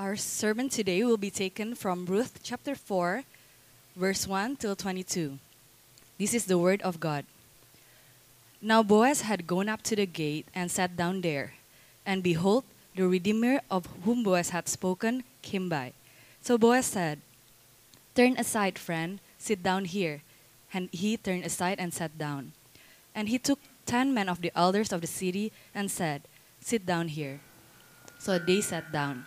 Our sermon today will be taken from Ruth chapter 4, verse 1 till 22. This is the word of God. Now Boaz had gone up to the gate and sat down there. And behold, the Redeemer of whom Boaz had spoken came by. So Boaz said, Turn aside, friend, sit down here. And he turned aside and sat down. And he took ten men of the elders of the city and said, Sit down here. So they sat down.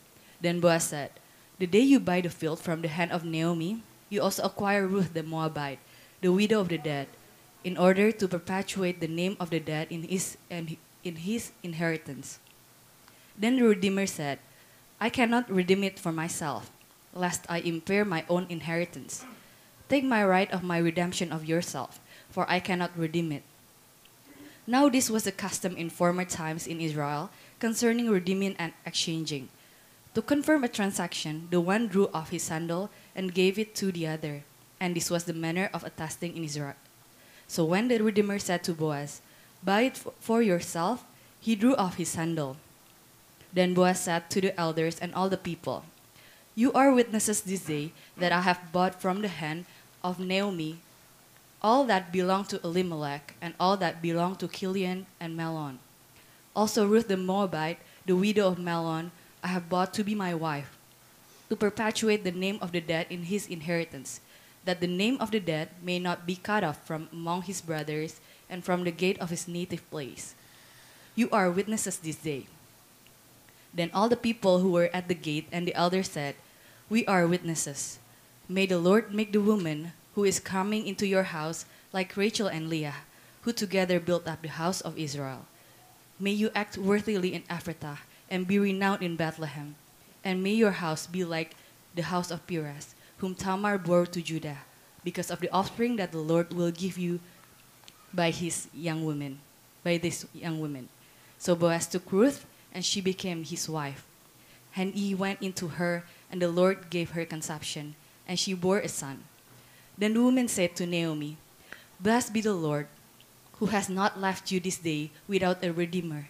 Then Boaz said, The day you buy the field from the hand of Naomi, you also acquire Ruth the Moabite, the widow of the dead, in order to perpetuate the name of the dead in his, in his inheritance. Then the Redeemer said, I cannot redeem it for myself, lest I impair my own inheritance. Take my right of my redemption of yourself, for I cannot redeem it. Now this was a custom in former times in Israel concerning redeeming and exchanging. To confirm a transaction, the one drew off his sandal and gave it to the other, and this was the manner of attesting in Israel. So when the Redeemer said to Boaz, Buy it for yourself, he drew off his sandal. Then Boaz said to the elders and all the people, You are witnesses this day that I have bought from the hand of Naomi all that belonged to Elimelech and all that belonged to Chilion and Mahlon. Also Ruth the Moabite, the widow of Mahlon, I have bought to be my wife, to perpetuate the name of the dead in his inheritance, that the name of the dead may not be cut off from among his brothers and from the gate of his native place. You are witnesses this day. Then all the people who were at the gate and the elders said, We are witnesses. May the Lord make the woman who is coming into your house like Rachel and Leah, who together built up the house of Israel. May you act worthily in Ephrathah and be renowned in Bethlehem. And may your house be like the house of Perez, whom Tamar bore to Judah, because of the offspring that the Lord will give you by his young women, by this young woman. So Boaz took Ruth, and she became his wife. And he went into her, and the Lord gave her conception, and she bore a son. Then the woman said to Naomi, Blessed be the Lord, who has not left you this day without a redeemer,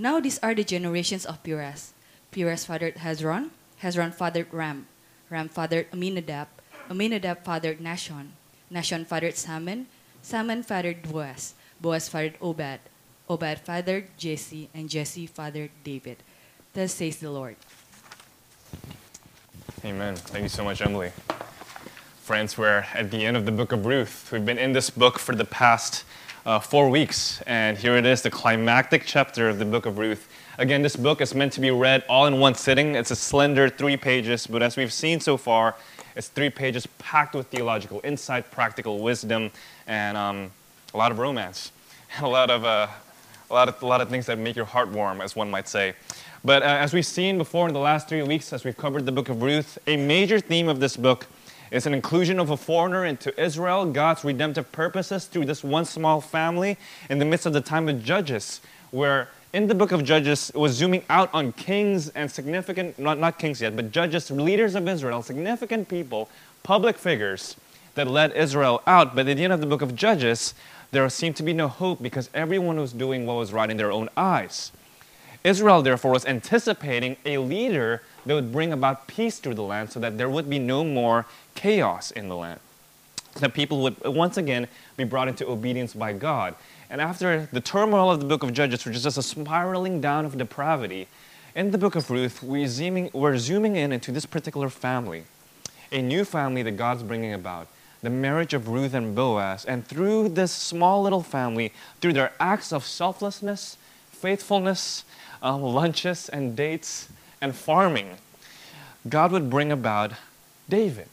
Now these are the generations of Perez. Perez fathered Hezron, Hezron fathered Ram, Ram fathered Amminadab, Amminadab fathered Nahshon, Nahshon fathered Salmon, Salmon fathered Boaz, Boaz fathered Obed, Obed fathered Jesse, and Jesse fathered David. Thus says the Lord. Amen. Thank you so much, Emily. Friends, we're at the end of the book of Ruth. We've been in this book for the past uh, four weeks, and here it is, the climactic chapter of the book of Ruth. Again, this book is meant to be read all in one sitting. It's a slender three pages, but as we've seen so far, it's three pages packed with theological insight, practical wisdom, and um, a lot of romance, and a lot of, uh, a, lot of, a lot of things that make your heart warm, as one might say. But uh, as we've seen before in the last three weeks, as we've covered the book of Ruth, a major theme of this book is an inclusion of a foreigner into Israel, God's redemptive purposes through this one small family in the midst of the time of Judges, where in the book of Judges, it was zooming out on kings and significant, not, not kings yet, but judges, leaders of Israel, significant people, public figures that led Israel out. But at the end of the book of Judges, there seemed to be no hope because everyone was doing what was right in their own eyes. Israel, therefore, was anticipating a leader that would bring about peace through the land so that there would be no more chaos in the land. That people would once again be brought into obedience by God. And after the turmoil of the book of Judges, which is just a spiraling down of depravity, in the book of Ruth, we're zooming, we're zooming in into this particular family, a new family that God's bringing about, the marriage of Ruth and Boaz. And through this small little family, through their acts of selflessness, faithfulness, um, lunches and dates, and farming, God would bring about David,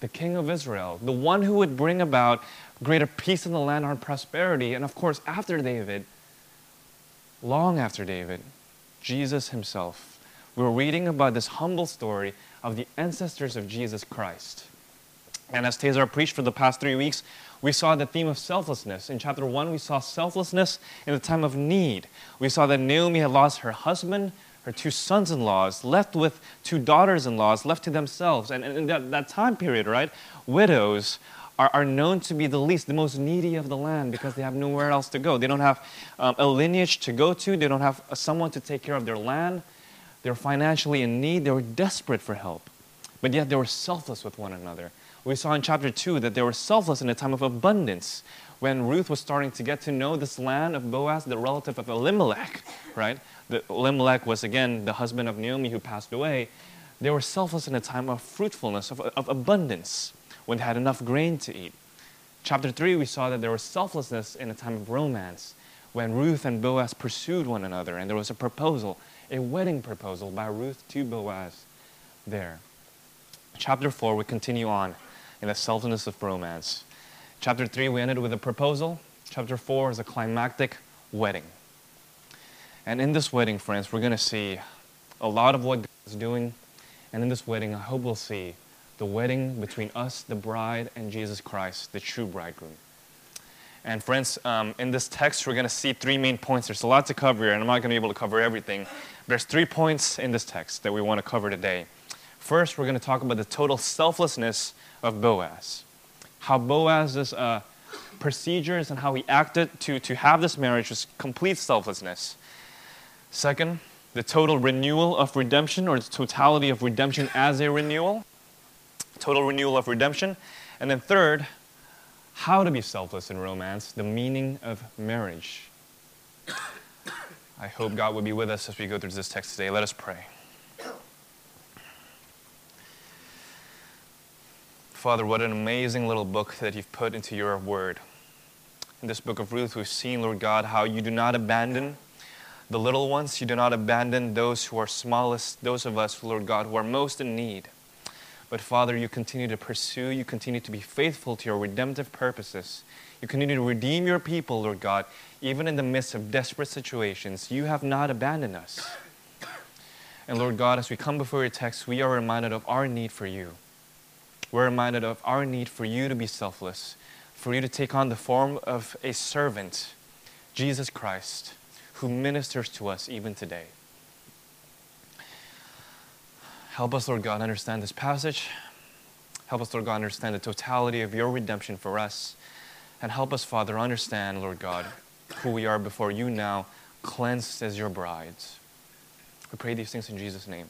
the king of Israel, the one who would bring about greater peace in the land and prosperity. And of course, after David, long after David, Jesus himself. We're reading about this humble story of the ancestors of Jesus Christ. And as Tazar preached for the past three weeks, we saw the theme of selflessness. In chapter one, we saw selflessness in the time of need. We saw that Naomi had lost her husband, her two sons in laws, left with two daughters in laws, left to themselves. And in that, that time period, right, widows are, are known to be the least, the most needy of the land because they have nowhere else to go. They don't have um, a lineage to go to, they don't have someone to take care of their land. They're financially in need, they were desperate for help. But yet they were selfless with one another. We saw in chapter 2 that they were selfless in a time of abundance. When Ruth was starting to get to know this land of Boaz, the relative of Elimelech, right? The, Elimelech was again the husband of Naomi who passed away. They were selfless in a time of fruitfulness, of, of abundance when they had enough grain to eat. Chapter 3, we saw that there was selflessness in a time of romance when Ruth and Boaz pursued one another and there was a proposal, a wedding proposal by Ruth to Boaz there. Chapter 4, we continue on in the selflessness of romance. Chapter 3, we ended with a proposal. Chapter 4 is a climactic wedding. And in this wedding, friends, we're going to see a lot of what God is doing. And in this wedding, I hope we'll see the wedding between us, the bride, and Jesus Christ, the true bridegroom. And friends, um, in this text, we're going to see three main points. There's a lot to cover here, and I'm not going to be able to cover everything. There's three points in this text that we want to cover today. First, we're going to talk about the total selflessness of Boaz. How Boaz's uh, procedures and how he acted to, to have this marriage was complete selflessness. Second, the total renewal of redemption or the totality of redemption as a renewal total renewal of redemption. And then third, how to be selfless in romance, the meaning of marriage. I hope God will be with us as we go through this text today. Let us pray. Father, what an amazing little book that you've put into your word. In this book of Ruth, we've seen, Lord God, how you do not abandon the little ones. You do not abandon those who are smallest, those of us, Lord God, who are most in need. But Father, you continue to pursue, you continue to be faithful to your redemptive purposes. You continue to redeem your people, Lord God, even in the midst of desperate situations. You have not abandoned us. And Lord God, as we come before your text, we are reminded of our need for you. We're reminded of our need for you to be selfless, for you to take on the form of a servant, Jesus Christ, who ministers to us even today. Help us, Lord God, understand this passage. Help us, Lord God, understand the totality of your redemption for us. And help us, Father, understand, Lord God, who we are before you now, cleansed as your brides. We pray these things in Jesus' name.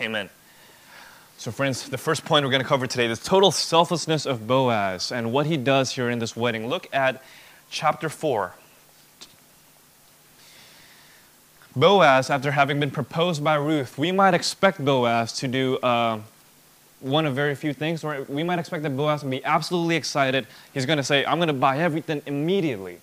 Amen. So, friends, the first point we're going to cover today is total selflessness of Boaz and what he does here in this wedding. Look at chapter 4, Boaz, after having been proposed by Ruth, we might expect Boaz to do uh, one of very few things, or we might expect that Boaz to be absolutely excited. He's going to say, I'm going to buy everything immediately.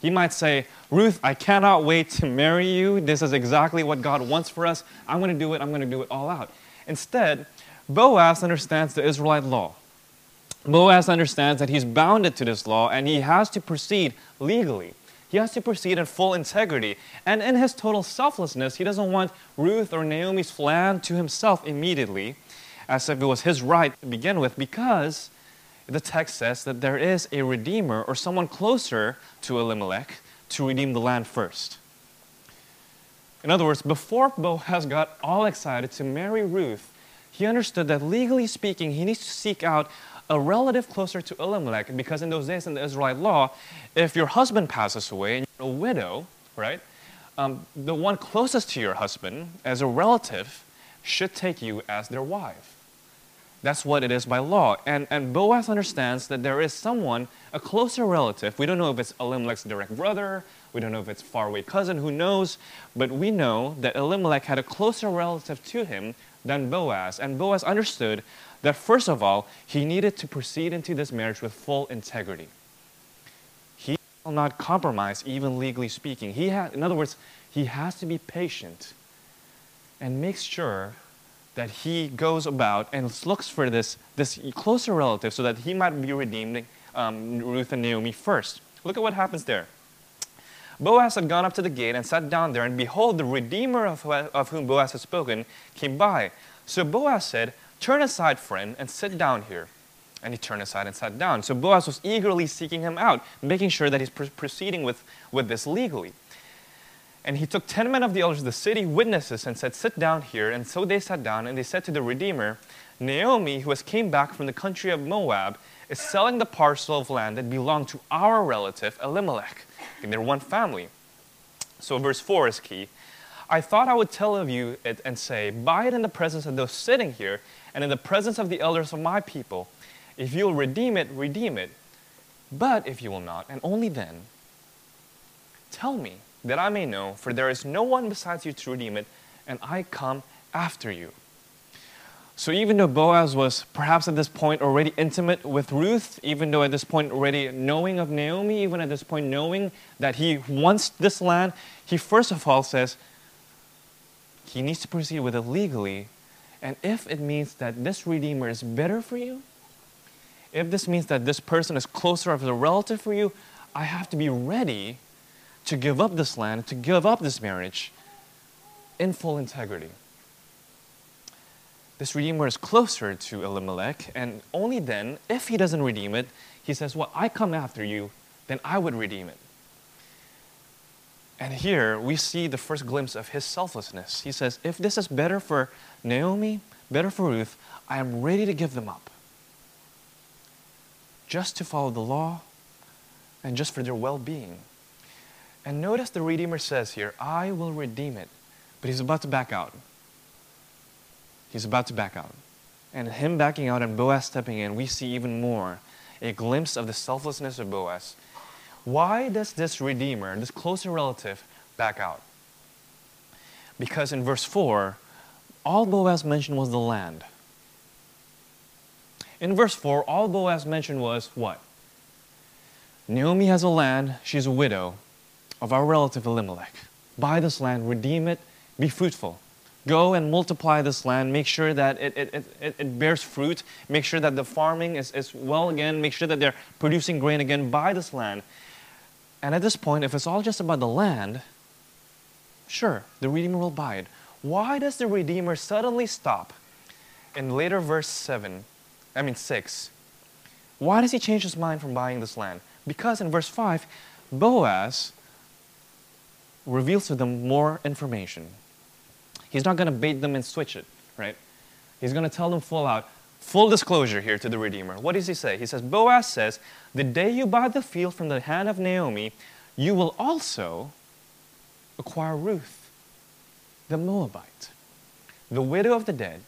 He might say, Ruth, I cannot wait to marry you. This is exactly what God wants for us. I'm going to do it. I'm going to do it all out. Instead, Boaz understands the Israelite law. Boaz understands that he's bounded to this law and he has to proceed legally. He has to proceed in full integrity. And in his total selflessness, he doesn't want Ruth or Naomi's land to himself immediately, as if it was his right to begin with, because the text says that there is a redeemer or someone closer to Elimelech to redeem the land first. In other words, before Boaz got all excited to marry Ruth, he understood that legally speaking, he needs to seek out a relative closer to Elimelech, because in those days in the Israelite law, if your husband passes away and you're a widow, right, um, the one closest to your husband as a relative should take you as their wife. That's what it is by law. And, and Boaz understands that there is someone, a closer relative. We don't know if it's Elimelech's direct brother, we don't know if it's faraway cousin, who knows? But we know that Elimelech had a closer relative to him than Boaz. And Boaz understood that, first of all, he needed to proceed into this marriage with full integrity. He will not compromise, even legally speaking. He ha- in other words, he has to be patient and makes sure that he goes about and looks for this, this closer relative so that he might be redeeming um, Ruth and Naomi first. Look at what happens there. Boaz had gone up to the gate and sat down there, and behold, the Redeemer of, of whom Boaz had spoken came by. So Boaz said, Turn aside, friend, and sit down here. And he turned aside and sat down. So Boaz was eagerly seeking him out, making sure that he's pr- proceeding with, with this legally. And he took ten men of the elders of the city, witnesses, and said, Sit down here. And so they sat down, and they said to the Redeemer, Naomi, who has came back from the country of Moab, is selling the parcel of land that belonged to our relative Elimelech. And they're one family. So verse 4 is key. I thought I would tell of you it and say, Buy it in the presence of those sitting here, and in the presence of the elders of my people. If you will redeem it, redeem it. But if you will not, and only then, tell me that I may know, for there is no one besides you to redeem it, and I come after you. So even though Boaz was perhaps at this point already intimate with Ruth, even though at this point already knowing of Naomi, even at this point knowing that he wants this land, he first of all says he needs to proceed with it legally. And if it means that this Redeemer is better for you, if this means that this person is closer of a relative for you, I have to be ready to give up this land, to give up this marriage in full integrity. This Redeemer is closer to Elimelech, and only then, if he doesn't redeem it, he says, Well, I come after you, then I would redeem it. And here we see the first glimpse of his selflessness. He says, If this is better for Naomi, better for Ruth, I am ready to give them up. Just to follow the law and just for their well being. And notice the Redeemer says here, I will redeem it. But he's about to back out. He's about to back out. And him backing out and Boaz stepping in, we see even more a glimpse of the selflessness of Boaz. Why does this Redeemer, this closer relative, back out? Because in verse 4, all Boaz mentioned was the land. In verse 4, all Boaz mentioned was what? Naomi has a land, she's a widow of our relative Elimelech. Buy this land, redeem it, be fruitful. Go and multiply this land. Make sure that it, it, it, it bears fruit. Make sure that the farming is, is well again. Make sure that they're producing grain again. Buy this land. And at this point, if it's all just about the land, sure, the Redeemer will buy it. Why does the Redeemer suddenly stop in later verse 7, I mean 6? Why does he change his mind from buying this land? Because in verse 5, Boaz reveals to them more information. He's not going to bait them and switch it, right? He's going to tell them full out, full disclosure here to the Redeemer. What does he say? He says, Boaz says, The day you buy the field from the hand of Naomi, you will also acquire Ruth, the Moabite, the widow of the dead,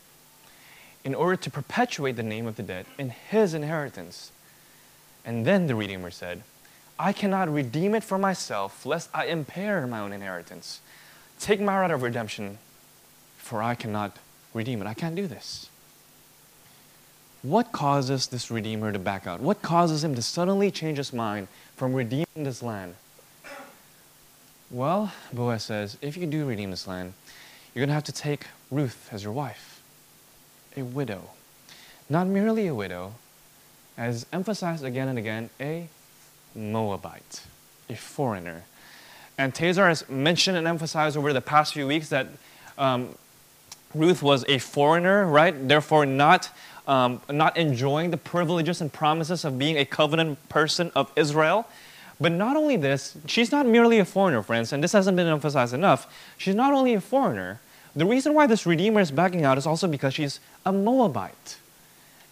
in order to perpetuate the name of the dead in his inheritance. And then the Redeemer said, I cannot redeem it for myself, lest I impair my own inheritance. Take my right of redemption, for I cannot redeem it. I can't do this. What causes this Redeemer to back out? What causes him to suddenly change his mind from redeeming this land? Well, Boaz says, if you do redeem this land, you're going to have to take Ruth as your wife, a widow. Not merely a widow, as emphasized again and again, a Moabite, a foreigner. And Tazar has mentioned and emphasized over the past few weeks that um, Ruth was a foreigner, right? Therefore, not, um, not enjoying the privileges and promises of being a covenant person of Israel. But not only this, she's not merely a foreigner, friends, and this hasn't been emphasized enough. She's not only a foreigner, the reason why this Redeemer is backing out is also because she's a Moabite.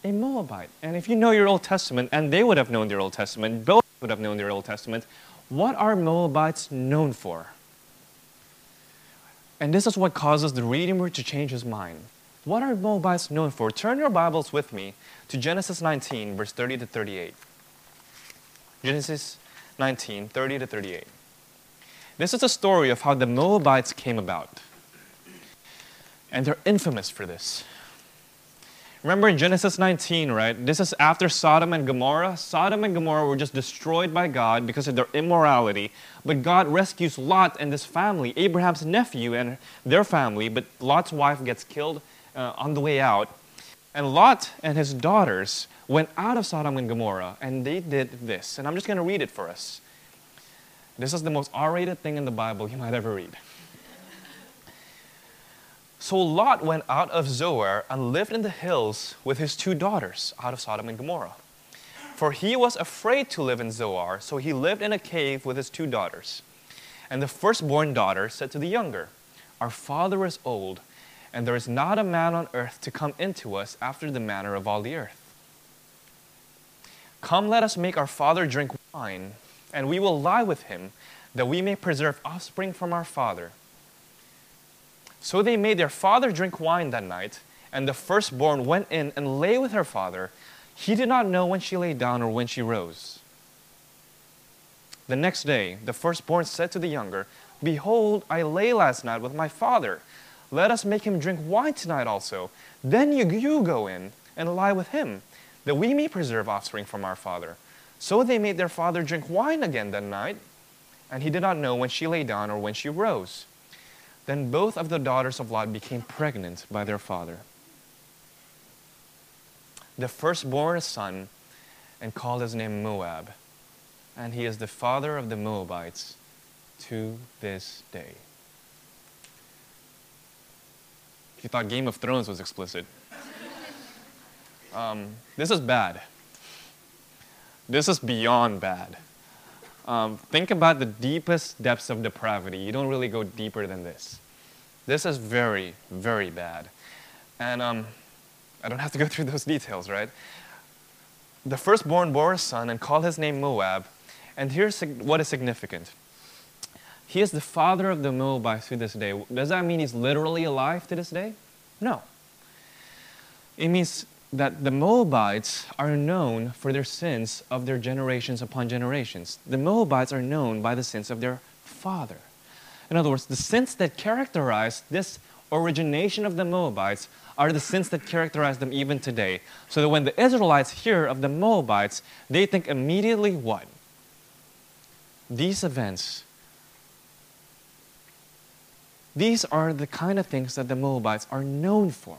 A Moabite. And if you know your Old Testament, and they would have known their Old Testament, both would have known their Old Testament, what are Moabites known for? And this is what causes the Redeemer to change his mind. What are Moabites known for? Turn your Bibles with me to Genesis 19, verse 30 to 38. Genesis 19, 30 to 38. This is a story of how the Moabites came about. And they're infamous for this. Remember in Genesis 19, right? This is after Sodom and Gomorrah. Sodom and Gomorrah were just destroyed by God because of their immorality. But God rescues Lot and his family, Abraham's nephew and their family. But Lot's wife gets killed uh, on the way out. And Lot and his daughters went out of Sodom and Gomorrah and they did this. And I'm just going to read it for us. This is the most R rated thing in the Bible you might ever read. So Lot went out of Zoar and lived in the hills with his two daughters out of Sodom and Gomorrah. For he was afraid to live in Zoar, so he lived in a cave with his two daughters. And the firstborn daughter said to the younger, Our father is old, and there is not a man on earth to come into us after the manner of all the earth. Come, let us make our father drink wine, and we will lie with him, that we may preserve offspring from our father. So they made their father drink wine that night, and the firstborn went in and lay with her father. He did not know when she lay down or when she rose. The next day, the firstborn said to the younger, Behold, I lay last night with my father. Let us make him drink wine tonight also. Then you, you go in and lie with him, that we may preserve offspring from our father. So they made their father drink wine again that night, and he did not know when she lay down or when she rose. Then both of the daughters of Lot became pregnant by their father. The firstborn a son and called his name Moab, and he is the father of the Moabites to this day. If you thought Game of Thrones was explicit, um, this is bad. This is beyond bad. Um, think about the deepest depths of depravity. You don't really go deeper than this. This is very, very bad. And um, I don't have to go through those details, right? The firstborn bore a son and called his name Moab. And here's what is significant. He is the father of the Moabites to this day. Does that mean he's literally alive to this day? No. It means that the Moabites are known for their sins of their generations upon generations. The Moabites are known by the sins of their father. In other words, the sins that characterize this origination of the Moabites are the sins that characterize them even today. So that when the Israelites hear of the Moabites, they think immediately what? These events. These are the kind of things that the Moabites are known for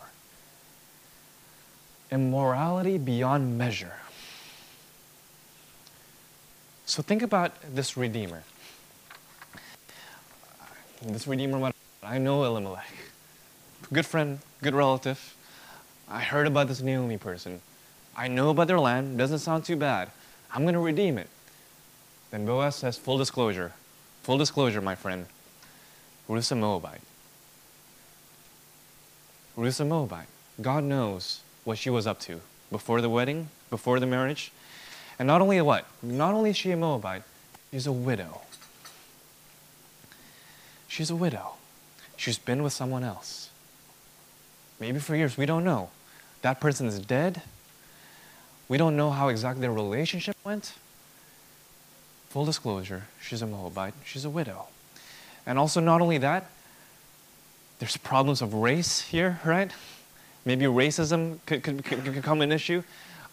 immorality beyond measure. So think about this Redeemer. This Redeemer, I know Elimelech. Good friend, good relative. I heard about this Naomi person. I know about their land, doesn't sound too bad. I'm going to redeem it. Then Boaz says, full disclosure. Full disclosure, my friend. Ruth's a Moabite. Ruth's a Moabite. God knows what she was up to before the wedding, before the marriage. And not only what? Not only is she a Moabite, she's a widow. She's a widow. She's been with someone else. Maybe for years, we don't know. That person is dead. We don't know how exactly their relationship went. Full disclosure, she's a Moabite, she's a widow. And also, not only that, there's problems of race here, right? Maybe racism could, could, could, become an issue.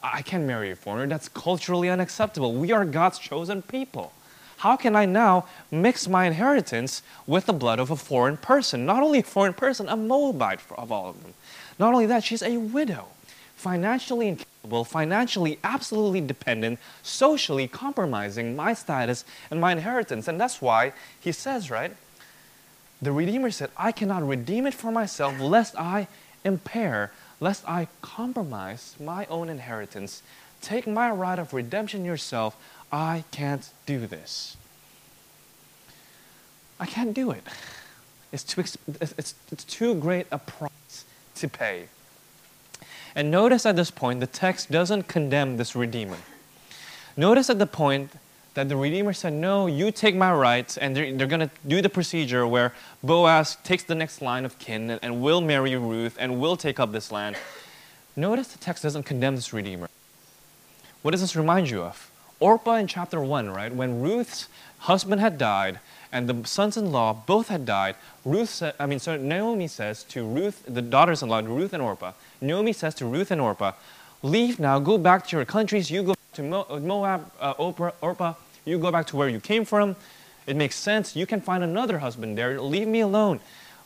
I can't marry a foreigner. That's culturally unacceptable. We are God's chosen people. How can I now mix my inheritance with the blood of a foreign person? Not only a foreign person, a Moabite of all of them. Not only that, she's a widow, financially incapable, financially absolutely dependent, socially compromising my status and my inheritance. And that's why he says, right? The Redeemer said, I cannot redeem it for myself lest I impair, lest I compromise my own inheritance. Take my right of redemption yourself. I can't do this. I can't do it. It's too, it's, it's too great a price to pay. And notice at this point, the text doesn't condemn this Redeemer. Notice at the point that the Redeemer said, No, you take my rights, and they're, they're going to do the procedure where Boaz takes the next line of kin and, and will marry Ruth and will take up this land. Notice the text doesn't condemn this Redeemer. What does this remind you of? Orpah in chapter 1, right? When Ruth's husband had died and the sons in law both had died, Ruth said, I mean, so Naomi says to Ruth, the daughters in law, Ruth and Orpah, Naomi says to Ruth and Orpah, Leave now, go back to your countries, you go to Moab, uh, Orpah, Orpah, you go back to where you came from. It makes sense. You can find another husband there. Leave me alone.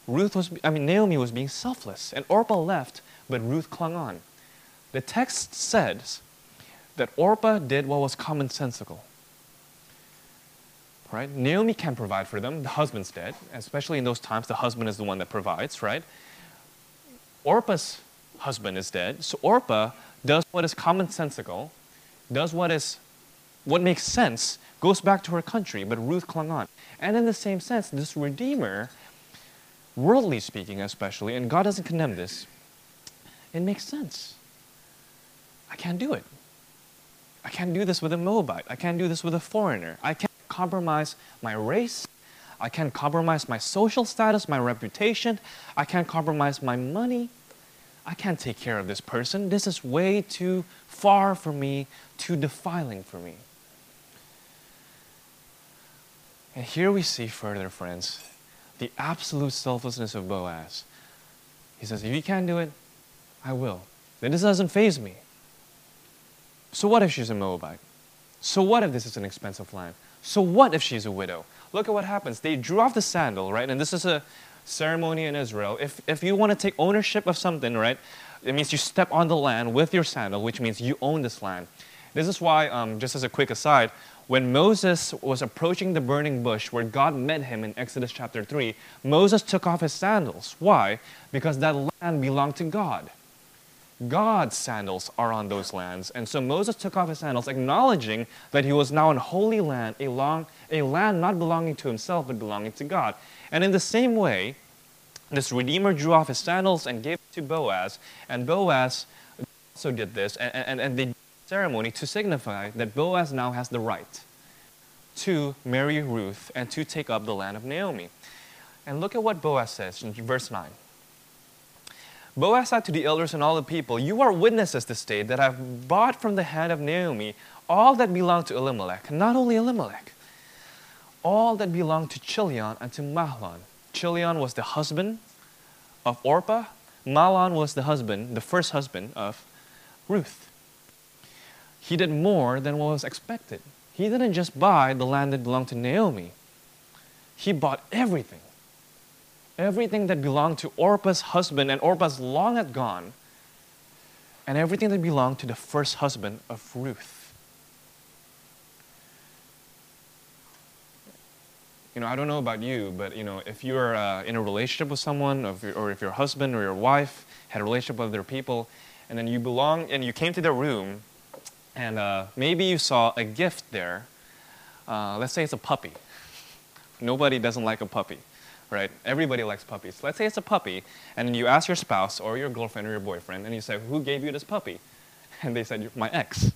Ruth was, I mean, Naomi was being selfless, and Orpah left, but Ruth clung on. The text says that Orpah did what was commonsensical. Right? Naomi can provide for them. The husband's dead. Especially in those times, the husband is the one that provides, right? Orpah's husband is dead. So Orpah does what is commonsensical, does what is what makes sense, goes back to her country, but Ruth clung on. And in the same sense, this Redeemer, worldly speaking especially, and God doesn't condemn this, it makes sense. I can't do it. I can't do this with a Moabite. I can't do this with a foreigner. I can't compromise my race. I can't compromise my social status, my reputation. I can't compromise my money. I can't take care of this person. This is way too far for me, too defiling for me. And here we see further, friends, the absolute selflessness of Boaz. He says, If you can't do it, I will. Then this doesn't faze me. So what if she's a Moabite? So what if this is an expensive land? So what if she's a widow? Look at what happens. They drew off the sandal, right? And this is a ceremony in Israel. If, if you want to take ownership of something, right, it means you step on the land with your sandal, which means you own this land. This is why, um, just as a quick aside, when Moses was approaching the burning bush where God met him in Exodus chapter 3, Moses took off his sandals. Why? Because that land belonged to God. God's sandals are on those lands. And so Moses took off his sandals, acknowledging that he was now in holy land, a, long, a land not belonging to himself, but belonging to God. And in the same way, this Redeemer drew off his sandals and gave it to Boaz. And Boaz also did this, and, and, and they ceremony to signify that Boaz now has the right to marry Ruth and to take up the land of Naomi. And look at what Boaz says in verse 9. Boaz said to the elders and all the people, You are witnesses this day that I've bought from the hand of Naomi all that belonged to Elimelech, not only Elimelech, all that belonged to Chilion and to Mahlon. Chilion was the husband of Orpah, Mahlon was the husband, the first husband of Ruth he did more than what was expected. He didn't just buy the land that belonged to Naomi, he bought everything. Everything that belonged to Orpah's husband, and Orpah's long had gone, and everything that belonged to the first husband of Ruth. You know, I don't know about you, but you know, if you're uh, in a relationship with someone, or if, or if your husband or your wife had a relationship with other people, and then you belong, and you came to their room, and uh, maybe you saw a gift there. Uh, let's say it's a puppy. Nobody doesn't like a puppy, right? Everybody likes puppies. Let's say it's a puppy, and you ask your spouse or your girlfriend or your boyfriend, and you say, Who gave you this puppy? And they said, My ex.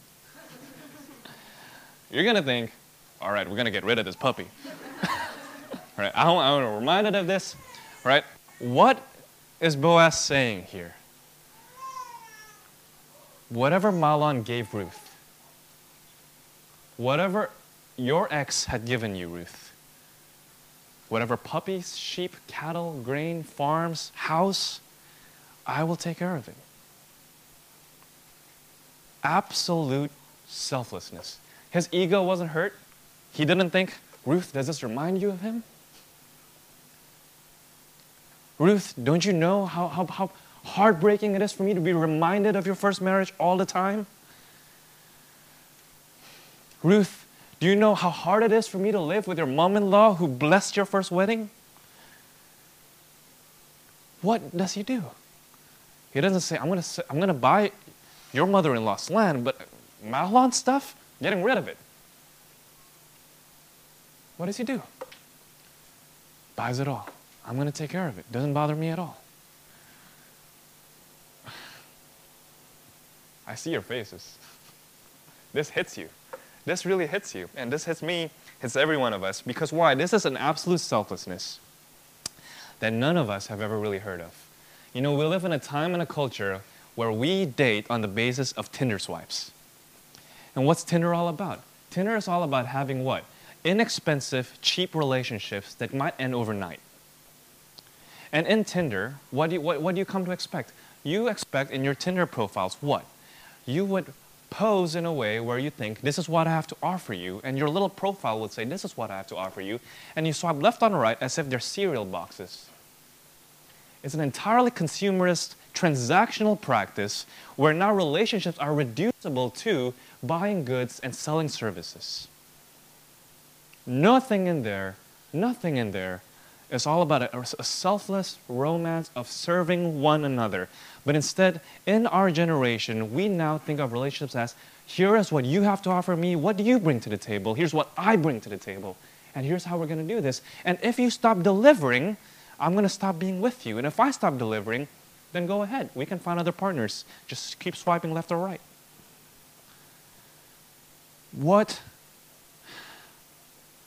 You're gonna think, All right, we're gonna get rid of this puppy. right? I want, to remind of this, right? What is Boaz saying here? Whatever Mahlon gave Ruth, whatever your ex had given you, Ruth, whatever puppies, sheep, cattle, grain, farms, house, I will take care of it. Absolute selflessness. His ego wasn't hurt. He didn't think, Ruth, does this remind you of him? Ruth, don't you know how, how, how heartbreaking it is for me to be reminded of your first marriage all the time? Ruth, do you know how hard it is for me to live with your mom in law who blessed your first wedding? What does he do? He doesn't say, I'm to, I'm to buy your mother in law's land, but Mahlon stuff, getting rid of it. What does he do? Buys it all. I'm going to take care of it. Doesn't bother me at all. I see your faces. This hits you. this really hits you, and this hits me, hits every one of us. Because why? This is an absolute selflessness that none of us have ever really heard of. You know, we live in a time and a culture where we date on the basis of Tinder swipes. And what's Tinder all about? Tinder is all about having what? Inexpensive, cheap relationships that might end overnight. And in Tinder, what do you, what, what do you come to expect? You expect in your Tinder profiles what? You would pose in a way where you think, this is what I have to offer you, and your little profile would say, this is what I have to offer you, and you swipe left on right as if they're cereal boxes. It's an entirely consumerist, transactional practice where now relationships are reducible to buying goods and selling services. Nothing in there, nothing in there is all about a, a, selfless romance of serving one another. But instead, in our generation, we now think of relationships as here is what you have to offer me, what do you bring to the table, here's what I bring to the table, and here's how we're going to do this. And if you stop delivering, I'm going to stop being with you. And if I stop delivering, then go ahead. We can find other partners. Just keep swiping left or right. What?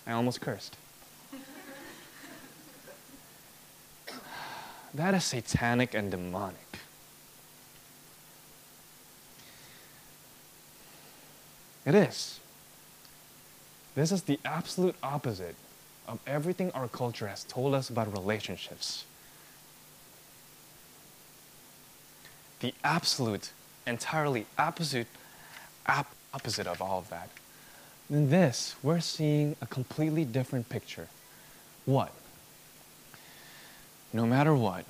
I almost cursed. That is satanic and demonic. It is. This is the absolute opposite of everything our culture has told us about relationships. The absolute, entirely opposite, opposite of all of that. In this, we're seeing a completely different picture. What? No matter what,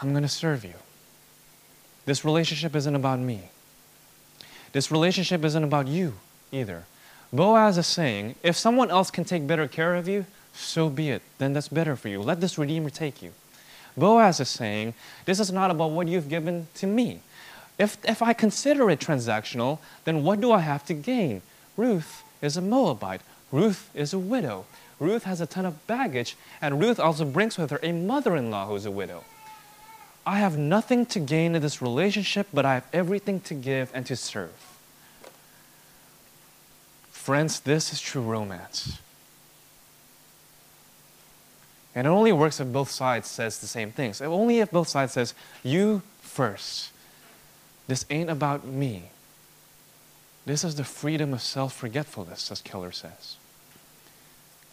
I'm going to serve you. This relationship isn't about me. This relationship isn't about you either. Boaz is saying, if someone else can take better care of you, so be it. Then that's better for you. Let this Redeemer take you. Boaz is saying, This is not about what you've given to me. If, if I consider it transactional, then what do I have to gain? Ruth is a Moabite. Ruth is a widow. Ruth has a ton of baggage, and Ruth also brings with her a mother in law who's a widow. I have nothing to gain in this relationship, but I have everything to give and to serve. Friends, this is true romance. And it only works if both sides says the same things. Only if both sides says, you first. This ain't about me. This is the freedom of self-forgetfulness, as Keller says.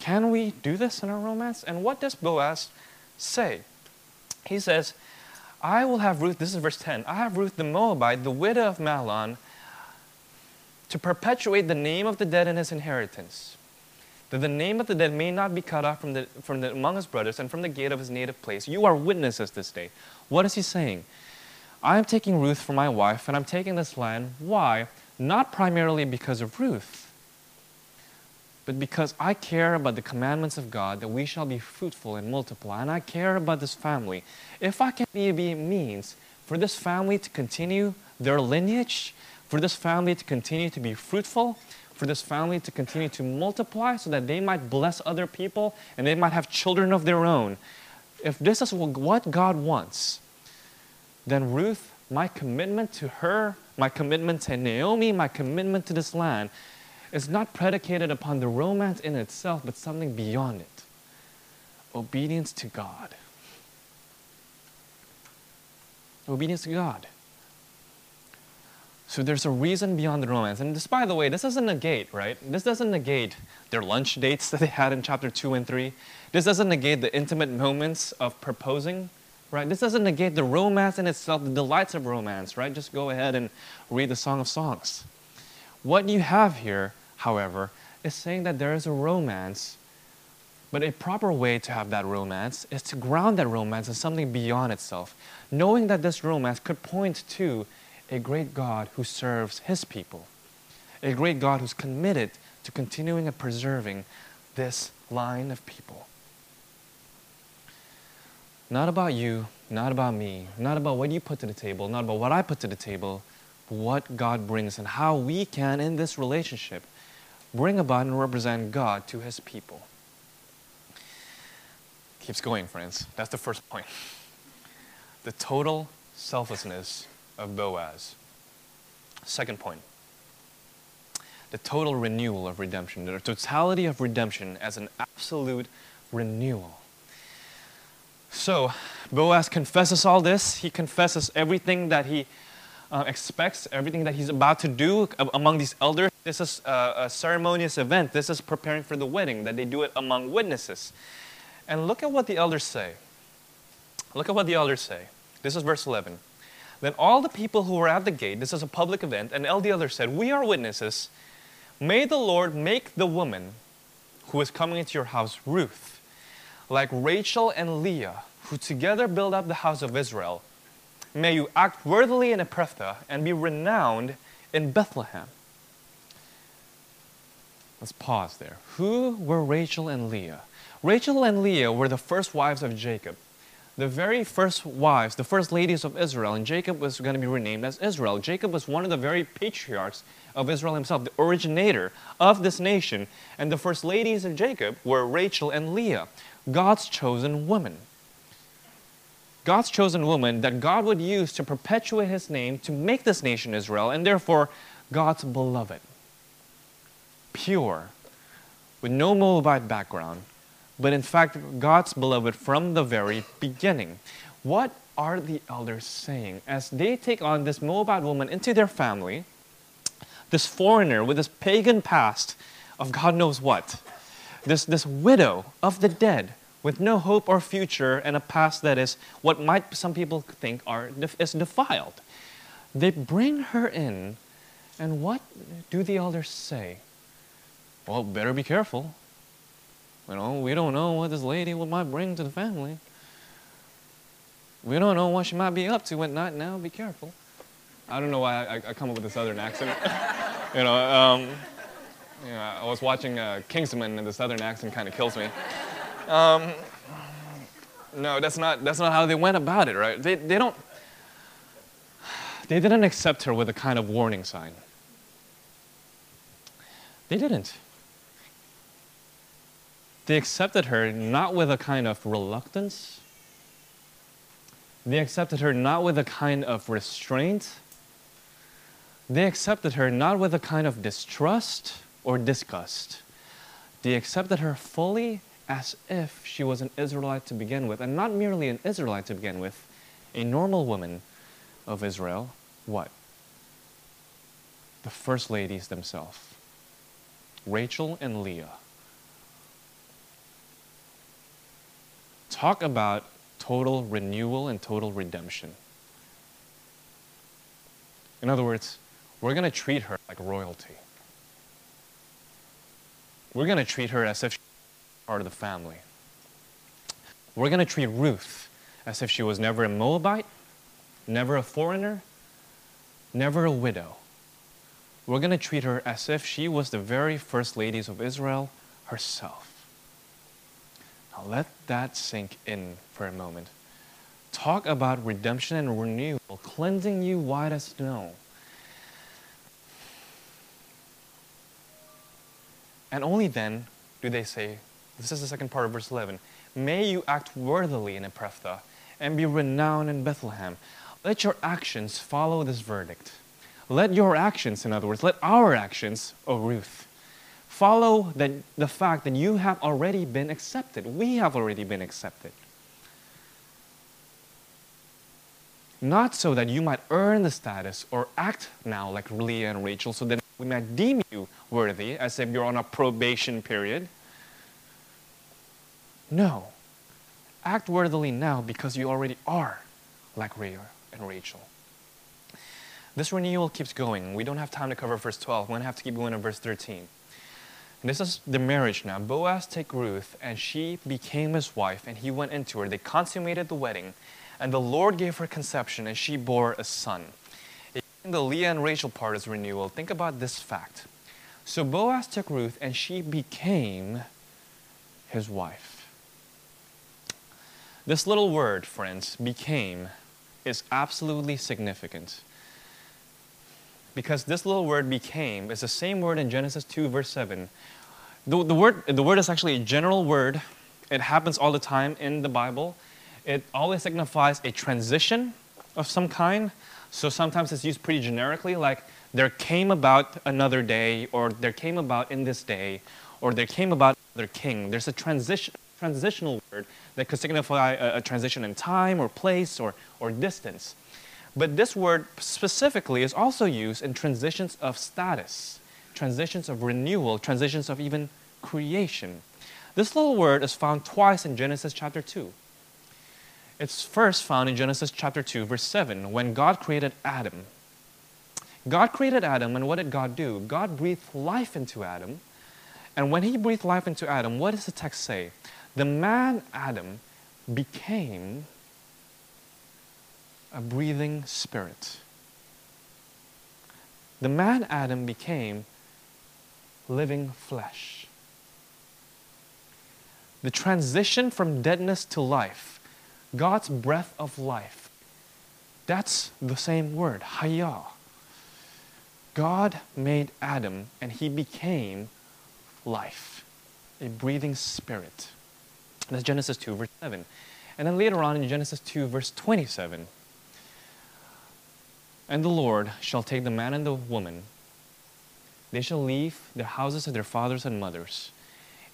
Can we do this in our romance? And what does Boaz say? He says, I will have Ruth, this is verse 10, I have Ruth the Moabite, the widow of Mahlon, to perpetuate the name of the dead in his inheritance that the name of the dead may not be cut off from, the, from the, among his brothers and from the gate of his native place. You are witnesses this day. What is he saying? I am taking Ruth for my wife, and I'm taking this land. Why? Not primarily because of Ruth, but because I care about the commandments of God that we shall be fruitful and multiply, and I care about this family. If I can be a means for this family to continue their lineage, for this family to continue to be fruitful, for this family to continue to multiply so that they might bless other people and they might have children of their own. If this is what God wants, then Ruth, my commitment to her, my commitment to Naomi, my commitment to this land is not predicated upon the romance in itself, but something beyond it obedience to God. Obedience to God. So there's a reason beyond the romance. And this, by the way, this doesn't negate, right? This doesn't negate their lunch dates that they had in chapter 2 and 3. This doesn't negate the intimate moments of proposing, right? This doesn't negate the romance in itself, the delights of romance, right? Just go ahead and read the Song of Songs. What you have here, however, is saying that there is a romance, but a proper way to have that romance is to ground that romance in something beyond itself, knowing that this romance could point to a great God who serves his people, a great God who's committed to continuing and preserving this line of people. Not about you, not about me, not about what you put to the table, not about what I put to the table, but what God brings and how we can, in this relationship, bring about and represent God to his people. Keeps going, friends. That's the first point. The total selflessness of Boaz. Second point the total renewal of redemption, the totality of redemption as an absolute renewal. So, Boaz confesses all this. He confesses everything that he uh, expects, everything that he's about to do among these elders. This is a, a ceremonious event. This is preparing for the wedding, that they do it among witnesses. And look at what the elders say. Look at what the elders say. This is verse 11. Then all the people who were at the gate, this is a public event, and all the elders said, We are witnesses. May the Lord make the woman who is coming into your house, Ruth, like Rachel and Leah, who together build up the house of Israel. May you act worthily in Ephrathah and be renowned in Bethlehem. Let's pause there. Who were Rachel and Leah? Rachel and Leah were the first wives of Jacob. The very first wives, the first ladies of Israel, and Jacob was going to be renamed as Israel. Jacob was one of the very patriarchs of Israel himself, the originator of this nation. And the first ladies of Jacob were Rachel and Leah, God's chosen women. God's chosen woman that God would use to perpetuate his name to make this nation Israel, and therefore God's beloved. Pure, with no Moabite background, but in fact, God's beloved from the very beginning. What are the elders saying as they take on this Moabite woman into their family, this foreigner with this pagan past of God knows what, this, this widow of the dead with no hope or future and a past that is what might some people think are is defiled. They bring her in, and what do the elders say? Well, better be careful. You know, we don't know what this lady might bring to the family. We don't know what she might be up to at night now. Be careful. I don't know why I, I come up with this southern accent. you know, um, you know, I was watching uh, Kingsman, and the southern accent kind of kills me. Um, no, that's not, that's not how they went about it, right? They, they don't, they didn't accept her with a kind of warning sign. They didn't. They accepted her not with a kind of reluctance. They accepted her not with a kind of restraint. They accepted her not with a kind of distrust or disgust. They accepted her fully as if she was an Israelite to begin with, and not merely an Israelite to begin with, a normal woman of Israel. What? The first ladies themselves Rachel and Leah. Talk about total renewal and total redemption. In other words, we're going to treat her like royalty. We're going to treat her as if part of the family. We're going to treat Ruth as if she was never a Moabite, never a foreigner, never a widow. We're going to treat her as if she was the very first ladies of Israel herself. Now let that sink in for a moment. Talk about redemption and renewal, cleansing you white as snow. And only then do they say, this is the second part of verse 11. May you act worthily in Ephrathah and be renowned in Bethlehem. Let your actions follow this verdict. Let your actions, in other words, let our actions, O Ruth, follow the, the fact that you have already been accepted. We have already been accepted. Not so that you might earn the status or act now like Leah and Rachel, so that we might deem you worthy as if you're on a probation period no. Act worthily now because you already are like Leah and Rachel. This renewal keeps going. We don't have time to cover verse 12. We're going to have to keep going to verse 13. And this is the marriage now. Boaz took Ruth, and she became his wife, and he went into her. They consummated the wedding, and the Lord gave her conception, and she bore a son. In the Leah and Rachel part is renewal. Think about this fact. So Boaz took Ruth, and she became his wife. This little word, friends, became, is absolutely significant. Because this little word became is the same word in Genesis 2, verse 7. The, the, word, the word is actually a general word, it happens all the time in the Bible. It always signifies a transition of some kind, So sometimes it's used pretty generically, like there came about another day, or there came about in this day, or there came about another king. There's a transition, transitional word that could signify a, a transition in time or place or, or distance. But this word specifically is also used in transitions of status, transitions of renewal, transitions of even creation. This little word is found twice in Genesis chapter 2. It's first found in Genesis chapter 2, verse 7, when God created Adam. God created Adam, and what did God do? God breathed life into Adam. And when he breathed life into Adam, what does the text say? The man Adam became a breathing spirit. The man Adam became living flesh. The transition from deadness to life, God's breath of life, that's the same word, hayah. God made Adam and he became life, a breathing spirit. That's Genesis 2, verse 7. And then later on in Genesis 2, verse 27, and the Lord shall take the man and the woman. They shall leave their houses of their fathers and mothers,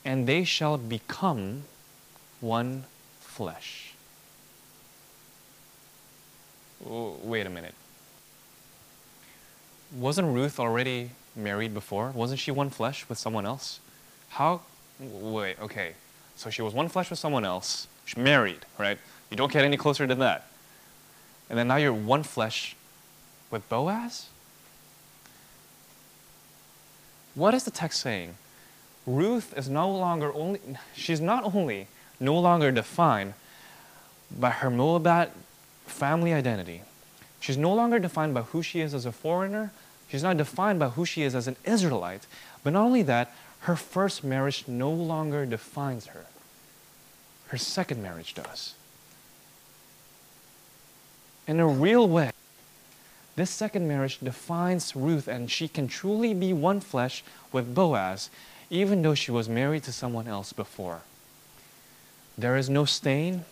and they shall become one flesh. Oh, wait a minute. Wasn't Ruth already married before? Wasn't she one flesh with someone else? How? Wait, okay. So she was one flesh with someone else. She's married, right? You don't get any closer than that. And then now you're one flesh with Boaz? What is the text saying? Ruth is no longer only, she's not only no longer defined by her Moabite family identity, she's no longer defined by who she is as a foreigner, she's not defined by who she is as an Israelite, but not only that, her first marriage no longer defines her. Her second marriage does. In a real way, this second marriage defines Ruth, and she can truly be one flesh with Boaz, even though she was married to someone else before. There is no stain.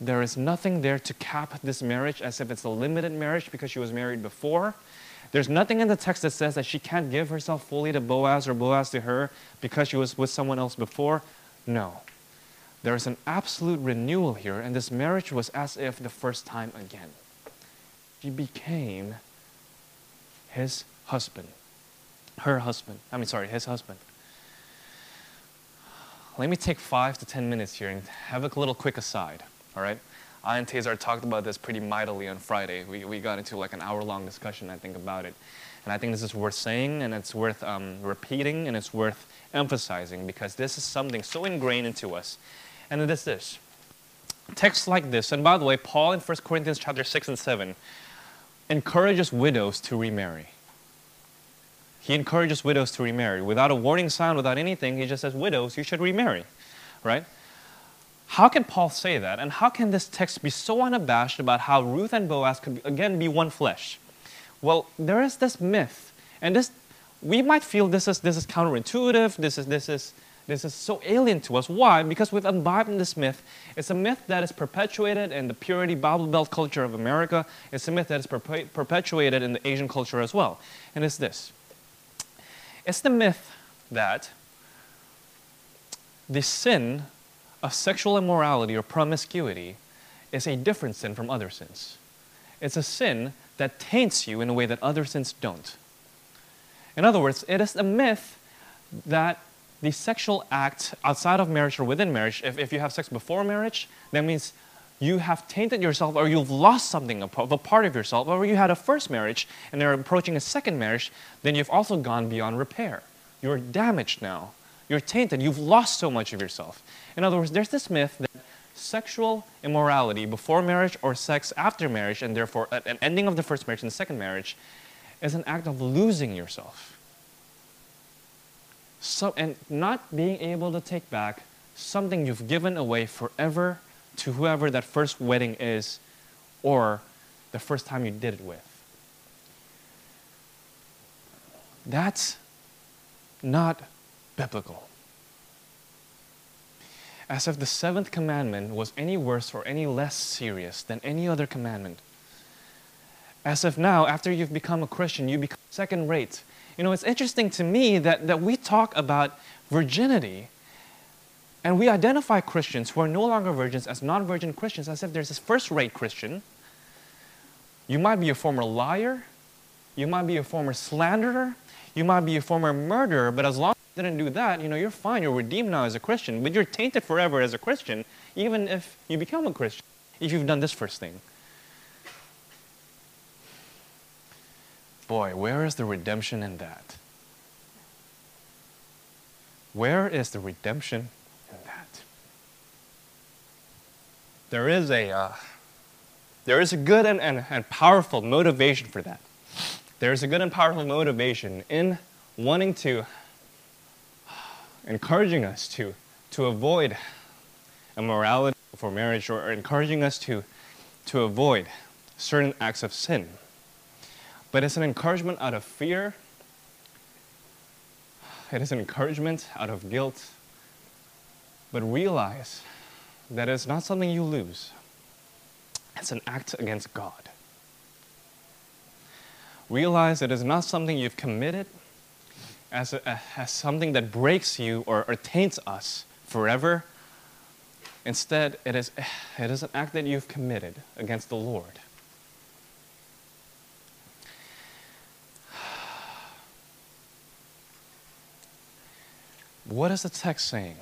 There is nothing there to cap this marriage as if it's a limited marriage because she was married before. There's nothing in the text that says that she can't give herself fully to Boaz or Boaz to her because she was with someone else before. No. There is an absolute renewal here, and this marriage was as if the first time again she became his husband. Her husband. I mean, sorry, his husband. Let me take five to ten minutes here and have a little quick aside, all right? I and Tazar talked about this pretty mightily on Friday. We, we got into like an hour long discussion, I think, about it. And I think this is worth saying and it's worth um, repeating and it's worth emphasizing because this is something so ingrained into us. And it is this texts like this, and by the way, Paul in 1 Corinthians chapter 6 and 7 encourages widows to remarry. He encourages widows to remarry. Without a warning sign, without anything, he just says, Widows, you should remarry. Right? How can Paul say that? And how can this text be so unabashed about how Ruth and Boaz could again be one flesh? Well, there is this myth, and this we might feel this is this is counterintuitive, this is this is this is so alien to us. Why? Because we've imbibed in this myth. It's a myth that is perpetuated in the purity Bible Belt culture of America. It's a myth that is perpe- perpetuated in the Asian culture as well. And it's this it's the myth that the sin of sexual immorality or promiscuity is a different sin from other sins. It's a sin that taints you in a way that other sins don't. In other words, it is a myth that the sexual act outside of marriage or within marriage, if, if you have sex before marriage, that means you have tainted yourself or you've lost something of a part of yourself, or you had a first marriage and they're approaching a second marriage, then you've also gone beyond repair. You're damaged now. You're tainted. You've lost so much of yourself. In other words, there's this myth that sexual immorality before marriage or sex after marriage, and therefore uh, an ending of the first marriage and the second marriage, is an act of losing yourself so, and not being able to take back something you've given away forever to whoever that first wedding is or the first time you did it with. That's not biblical. As if the seventh commandment was any worse or any less serious than any other commandment. As if now, after you've become a Christian, you become second rate. You know, it's interesting to me that, that we talk about virginity and we identify Christians who are no longer virgins as non virgin Christians as if there's this first rate Christian. You might be a former liar, you might be a former slanderer, you might be a former murderer, but as long didn't do that, you know, you're fine, you're redeemed now as a Christian, but you're tainted forever as a Christian, even if you become a Christian, if you've done this first thing. Boy, where is the redemption in that? Where is the redemption in that? There is a, uh, there is a good and, and, and powerful motivation for that. There is a good and powerful motivation in wanting to, encouraging us to, to avoid immorality for marriage or encouraging us to, to avoid certain acts of sin. But it's an encouragement out of fear. It is an encouragement out of guilt. But realize that it's not something you lose, it's an act against God. Realize it is not something you've committed as, a, as something that breaks you or, or taints us forever. Instead, it is, it is an act that you've committed against the Lord. What is the text saying?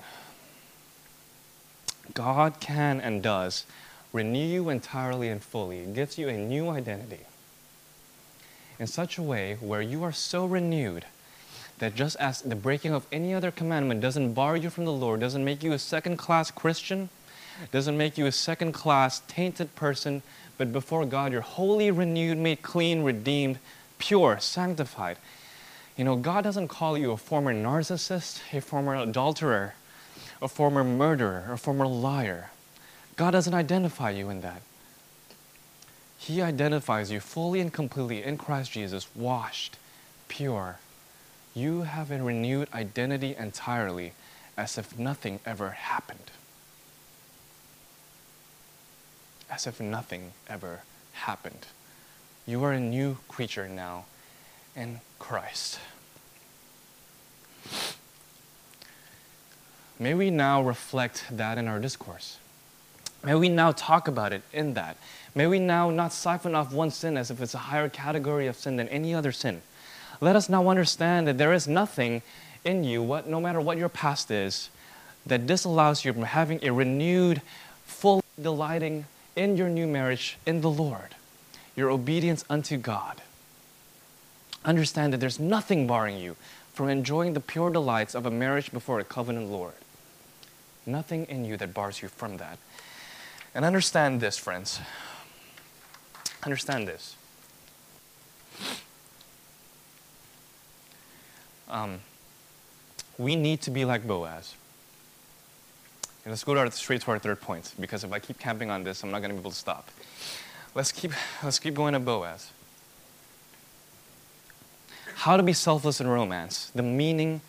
God can and does renew you entirely and fully. It gives you a new identity in such a way where you are so renewed that just as the breaking of any other commandment doesn't bar you from the Lord, doesn't make you a second class Christian, doesn't make you a second class tainted person, but before God you're wholly renewed, made clean, redeemed, pure, sanctified. You know, God doesn't call you a former narcissist, a former adulterer, a former murderer, a former liar. God doesn't identify you in that. He identifies you fully and completely in Christ Jesus, washed, pure. You have a renewed identity entirely, as if nothing ever happened. As if nothing ever happened. You are a new creature now in Christ. May we now reflect that in our discourse. May we now talk about it in that. May we now not siphon off one sin as if it's a higher category of sin than any other sin. Let us now understand that there is nothing in you, what, no matter what your past is, that disallows you from having a renewed, full delighting in your new marriage in the Lord, your obedience unto God. Understand that there's nothing barring you from enjoying the pure delights of a marriage before a covenant Lord. Nothing in you that bars you from that. And understand this, friends. Understand this. Um, we need to be like Boaz. And let's go to our, straight to our third point, because if I keep camping on this, I'm not going to be able to stop. Let's keep, let's keep going to Boaz. How to be selfless in romance, the meaning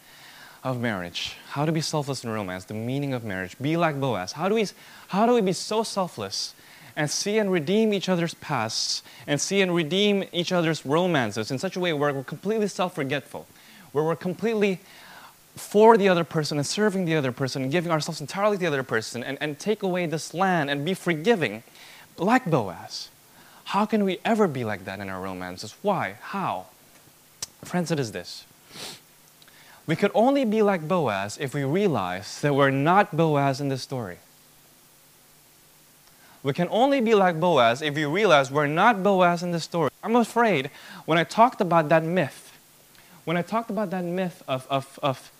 of marriage. How to be selfless in romance, the meaning of marriage. Be like Boaz. How do we, how do we be so selfless and see and redeem each other's pasts and see and redeem each other's romances in such a way where we're completely self forgetful, where we're completely for the other person and serving the other person and giving ourselves entirely to the other person and, and take away this land and be forgiving, like Boaz. How can we ever be like that in our romances? Why? How? Friends, it is this. We could only be like Boaz if we realize that we're not Boaz in this story. We can only be like Boaz if we realize we're not Boaz in this story. I'm afraid when I talked about that myth, when I talked about that myth of, of, of,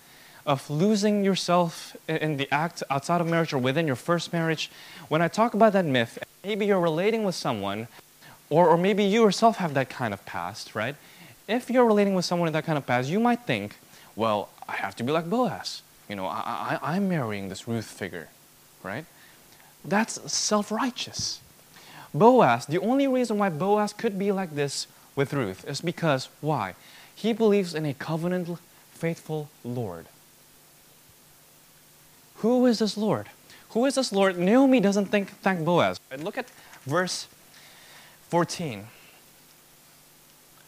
of losing yourself in the act outside of marriage or within your first marriage, when I talk about that myth, maybe you're relating with someone, or, or maybe you yourself have that kind of past, right? if you're relating with someone in that kind of past, you might think, well, I have to be like Boaz. You know, I, I, I'm marrying this Ruth figure, right? That's self righteous. Boaz, the only reason why Boaz could be like this with Ruth is because, why? He believes in a covenant faithful Lord. Who is this Lord? Who is this Lord? Naomi doesn't think, thank Boaz. Look at verse 14.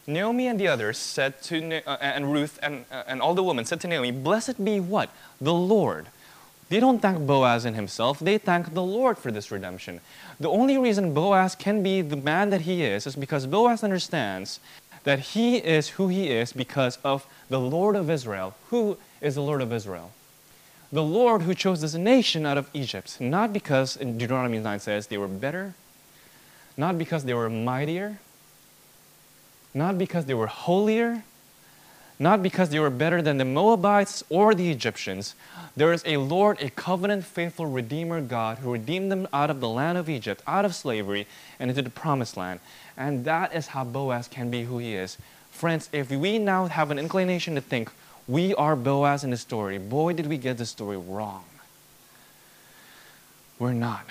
Naomi and the others said to, uh, and Ruth and, uh, and all the women said to Naomi, Blessed be what? The Lord. They don't thank Boaz in himself, they thank the Lord for this redemption. The only reason Boaz can be the man that he is is because Boaz understands that he is who he is because of the Lord of Israel. Who is the Lord of Israel? The Lord who chose this nation out of Egypt, not because in Deuteronomy 9 says they were better, not because they were mightier, not because they were holier, not because they were better than the Moabites or the Egyptians. There is a Lord, a covenant faithful Redeemer God who redeemed them out of the land of Egypt, out of slavery, and into the promised land. And that is how Boaz can be who he is. Friends, if we now have an inclination to think we are Boaz in the story, boy, did we get the story wrong. We're not.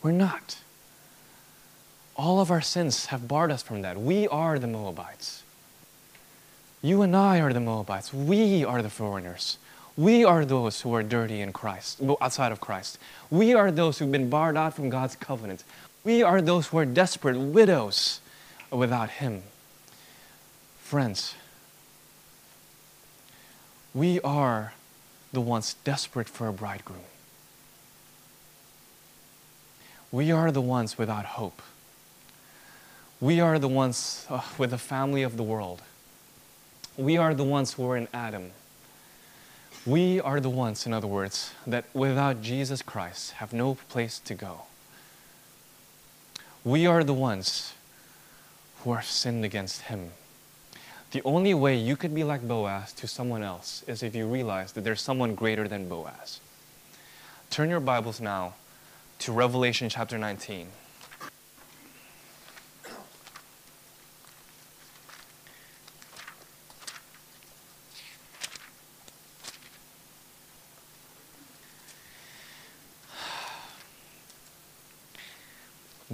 We're not. All of our sins have barred us from that. We are the Moabites. You and I are the Moabites. We are the foreigners. We are those who are dirty in Christ, outside of Christ. We are those who've been barred out from God's covenant. We are those who are desperate widows without Him. Friends, we are the ones desperate for a bridegroom. We are the ones without hope. We are the ones uh, with the family of the world. We are the ones who are in Adam. We are the ones, in other words, that without Jesus Christ have no place to go. We are the ones who have sinned against Him. The only way you could be like Boaz to someone else is if you realize that there's someone greater than Boaz. Turn your Bibles now to Revelation chapter 19.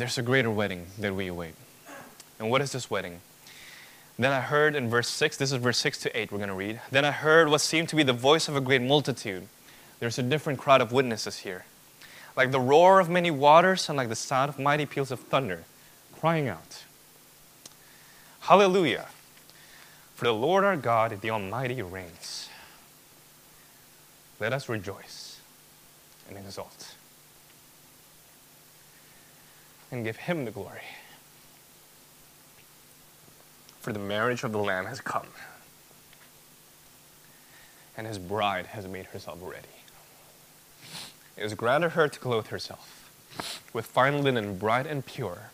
There's a greater wedding that we await. And what is this wedding? Then I heard in verse 6, this is verse 6 to 8, we're going to read. Then I heard what seemed to be the voice of a great multitude. There's a different crowd of witnesses here. Like the roar of many waters and like the sound of mighty peals of thunder, crying out, Hallelujah! For the Lord our God, the Almighty, reigns. Let us rejoice and exult and give him the glory. For the marriage of the Lamb has come, and his bride has made herself ready. It is granted her to clothe herself with fine linen, bright and pure.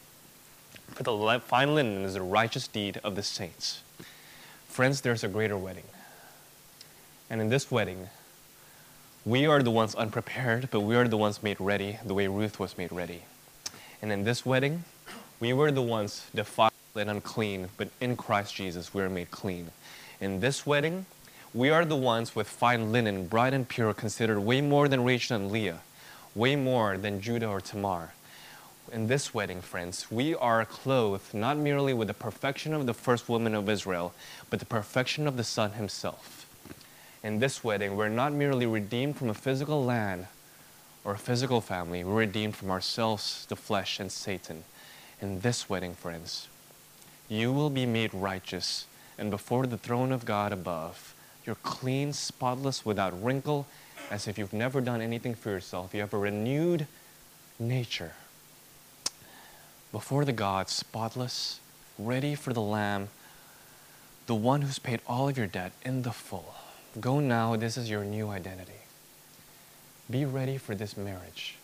For the fine linen is the righteous deed of the saints. Friends, there's a greater wedding. And in this wedding, we are the ones unprepared, but we are the ones made ready the way Ruth was made ready. And in this wedding, we were the ones defiled and unclean, but in Christ Jesus we are made clean. In this wedding, we are the ones with fine linen, bright and pure, considered way more than Rachel and Leah, way more than Judah or Tamar. In this wedding, friends, we are clothed not merely with the perfection of the first woman of Israel, but the perfection of the Son himself. In this wedding, we're not merely redeemed from a physical land, or a physical family, we're redeemed from ourselves, the flesh, and Satan. In this wedding, friends, you will be made righteous, and before the throne of God above, you're clean, spotless, without wrinkle, as if you've never done anything for yourself. You have a renewed nature. Before the God, spotless, ready for the Lamb, the one who's paid all of your debt in the full. Go now, this is your new identity. Be ready for this marriage.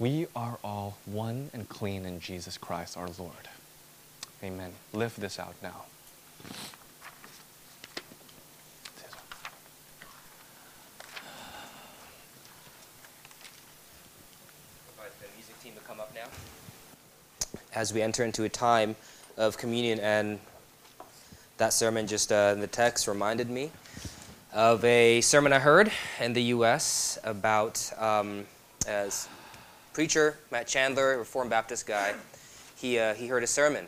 We are all one and clean in Jesus Christ our Lord. Amen. Live this out now. As we enter into a time of communion, and that sermon just uh, in the text reminded me of a sermon I heard in the U.S. about um, as preacher Matt Chandler, a Reformed Baptist guy. He uh, he heard a sermon,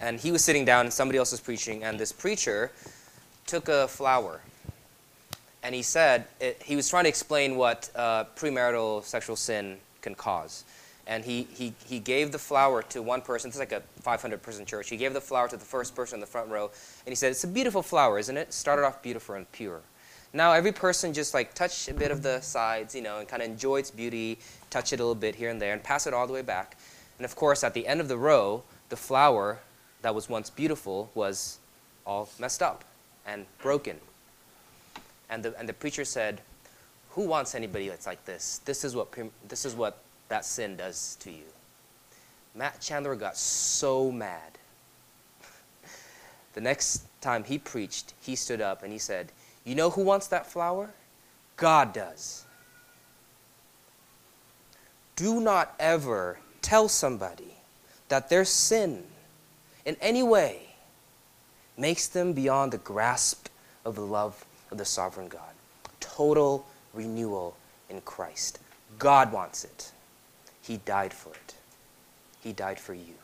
and he was sitting down, and somebody else was preaching, and this preacher took a flower, and he said it, he was trying to explain what uh, premarital sexual sin can cause, And he, he, he gave the flower to one person. It's like a 500 person church. He gave the flower to the first person in the front row. And he said, It's a beautiful flower, isn't it? Started off beautiful and pure. Now every person just like touch a bit of the sides, you know, and kind of enjoy its beauty, touch it a little bit here and there, and pass it all the way back. And of course, at the end of the row, the flower that was once beautiful was all messed up and broken. And the, and the preacher said, Who wants anybody that's like this? This is what, this is what that sin does to you. Matt Chandler got so mad. the next time he preached, he stood up and he said, You know who wants that flower? God does. Do not ever tell somebody that their sin in any way makes them beyond the grasp of the love of the sovereign God. Total renewal in Christ. God wants it. He died for it. He died for you.